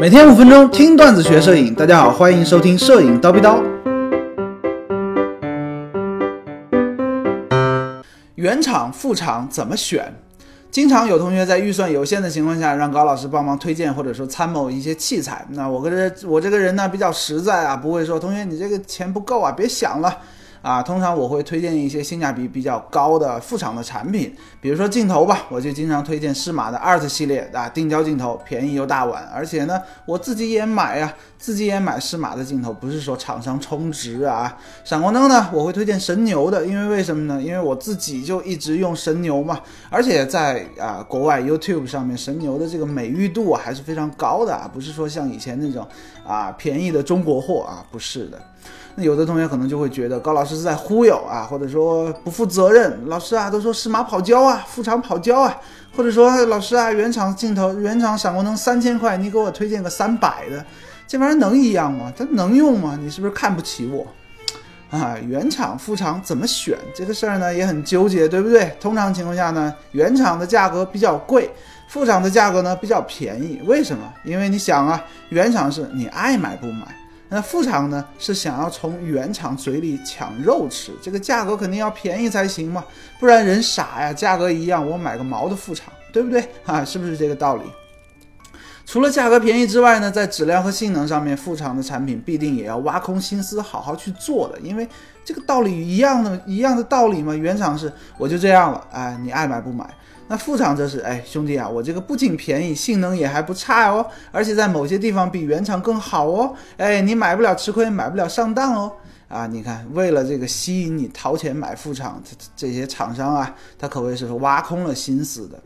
每天五分钟听段子学摄影，大家好，欢迎收听摄影刀逼刀。原厂、副厂怎么选？经常有同学在预算有限的情况下，让高老师帮忙推荐或者说参谋一些器材。那我跟这我这个人呢比较实在啊，不会说同学你这个钱不够啊，别想了。啊，通常我会推荐一些性价比比较高的副厂的产品，比如说镜头吧，我就经常推荐适马的 Art 系列啊，定焦镜头，便宜又大碗，而且呢，我自己也买呀，自己也买适马的镜头，不是说厂商充值啊。闪光灯呢，我会推荐神牛的，因为为什么呢？因为我自己就一直用神牛嘛，而且在啊国外 YouTube 上面，神牛的这个美誉度还是非常高的啊，不是说像以前那种啊便宜的中国货啊，不是的。那有的同学可能就会觉得高老师是在忽悠啊，或者说不负责任。老师啊，都说适马跑焦啊，副厂跑焦啊，或者说老师啊，原厂镜头、原厂闪光灯三千块，你给我推荐个三百的，这玩意儿能一样吗？它能用吗？你是不是看不起我？啊，原厂、副厂怎么选这个事儿呢，也很纠结，对不对？通常情况下呢，原厂的价格比较贵，副厂的价格呢比较便宜。为什么？因为你想啊，原厂是你爱买不买。那副厂呢是想要从原厂嘴里抢肉吃，这个价格肯定要便宜才行嘛，不然人傻呀，价格一样，我买个毛的副厂，对不对 啊？是不是这个道理？除了价格便宜之外呢，在质量和性能上面，副厂的产品必定也要挖空心思好好去做的，因为这个道理一样的，一样的道理嘛。原厂是我就这样了，哎，你爱买不买。那副厂则是，哎，兄弟啊，我这个不仅便宜，性能也还不差哦，而且在某些地方比原厂更好哦，哎，你买不了吃亏，买不了上当哦，啊，你看，为了这个吸引你掏钱买副厂，这这些厂商啊，他可谓是挖空了心思的。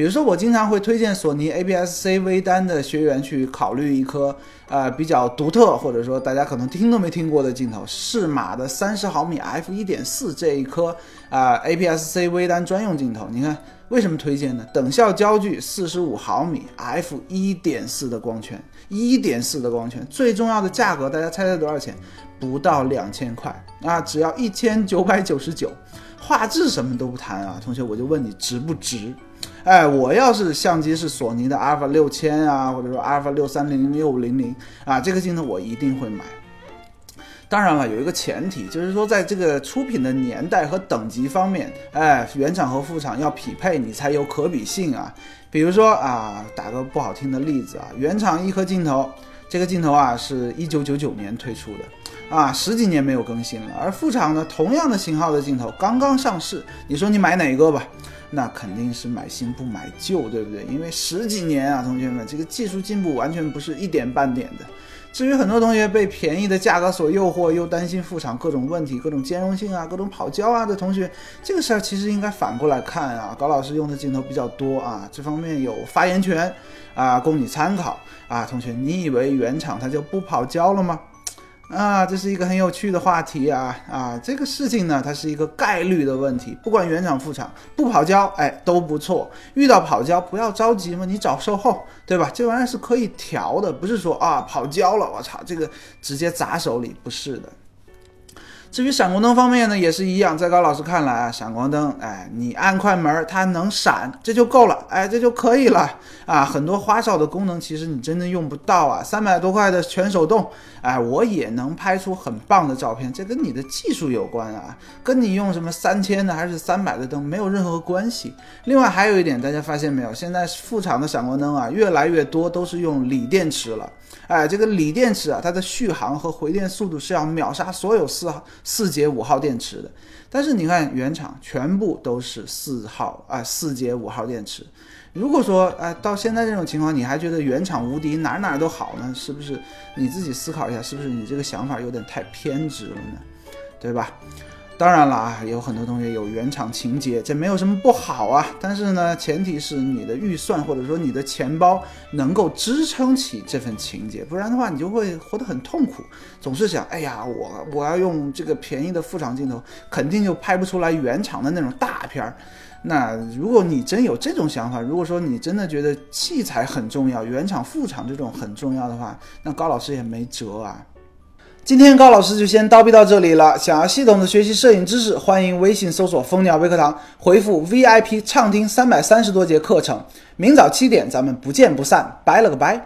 比如说，我经常会推荐索尼 APS-C 微单的学员去考虑一颗呃比较独特，或者说大家可能听都没听过的镜头，适马的三十毫米 f 一点四这一颗啊 APS-C 微单专用镜头，你看。为什么推荐呢？等效焦距四十五毫米，f 一点四的光圈，一点四的光圈，最重要的价格，大家猜猜多少钱？不到两千块啊，只要一千九百九十九。画质什么都不谈啊，同学，我就问你值不值？哎，我要是相机是索尼的阿尔法六千啊，或者说阿尔法六三零六五零零啊，这个镜头我一定会买。当然了，有一个前提，就是说在这个出品的年代和等级方面，哎，原厂和副厂要匹配，你才有可比性啊。比如说啊，打个不好听的例子啊，原厂一颗镜头，这个镜头啊是一九九九年推出的，啊，十几年没有更新了。而副厂呢，同样的型号的镜头刚刚上市，你说你买哪个吧？那肯定是买新不买旧，对不对？因为十几年啊，同学们，这个技术进步完全不是一点半点的。至于很多同学被便宜的价格所诱惑，又担心副厂各种问题、各种兼容性啊、各种跑焦啊的同学，这个事儿其实应该反过来看啊。高老师用的镜头比较多啊，这方面有发言权啊，供你参考啊。同学，你以为原厂它就不跑焦了吗？啊，这是一个很有趣的话题啊啊！这个事情呢，它是一个概率的问题，不管原厂副厂不跑胶，哎都不错。遇到跑胶不要着急嘛，你找售后，对吧？这玩意儿是可以调的，不是说啊跑胶了，我操，这个直接砸手里，不是的。至于闪光灯方面呢，也是一样，在高老师看来啊，闪光灯，哎，你按快门它能闪，这就够了，哎，这就可以了啊。很多花哨的功能，其实你真的用不到啊。三百多块的全手动，哎，我也能拍出很棒的照片，这跟你的技术有关啊，跟你用什么三千的还是三百的灯没有任何关系。另外还有一点，大家发现没有？现在副厂的闪光灯啊，越来越多都是用锂电池了。哎，这个锂电池啊，它的续航和回电速度是要秒杀所有四号、四节五号电池的。但是你看原厂全部都是四号啊，四节五号电池。如果说啊，到现在这种情况，你还觉得原厂无敌，哪哪都好呢？是不是？你自己思考一下，是不是你这个想法有点太偏执了呢？对吧？当然了啊，有很多同学有原厂情节，这没有什么不好啊。但是呢，前提是你的预算或者说你的钱包能够支撑起这份情节，不然的话你就会活得很痛苦，总是想，哎呀，我我要用这个便宜的副厂镜头，肯定就拍不出来原厂的那种大片儿。那如果你真有这种想法，如果说你真的觉得器材很重要，原厂副厂这种很重要的话，那高老师也没辙啊。今天高老师就先叨逼到这里了。想要系统的学习摄影知识，欢迎微信搜索“蜂鸟微课堂”，回复 VIP 畅听三百三十多节课程。明早七点，咱们不见不散。拜了个拜。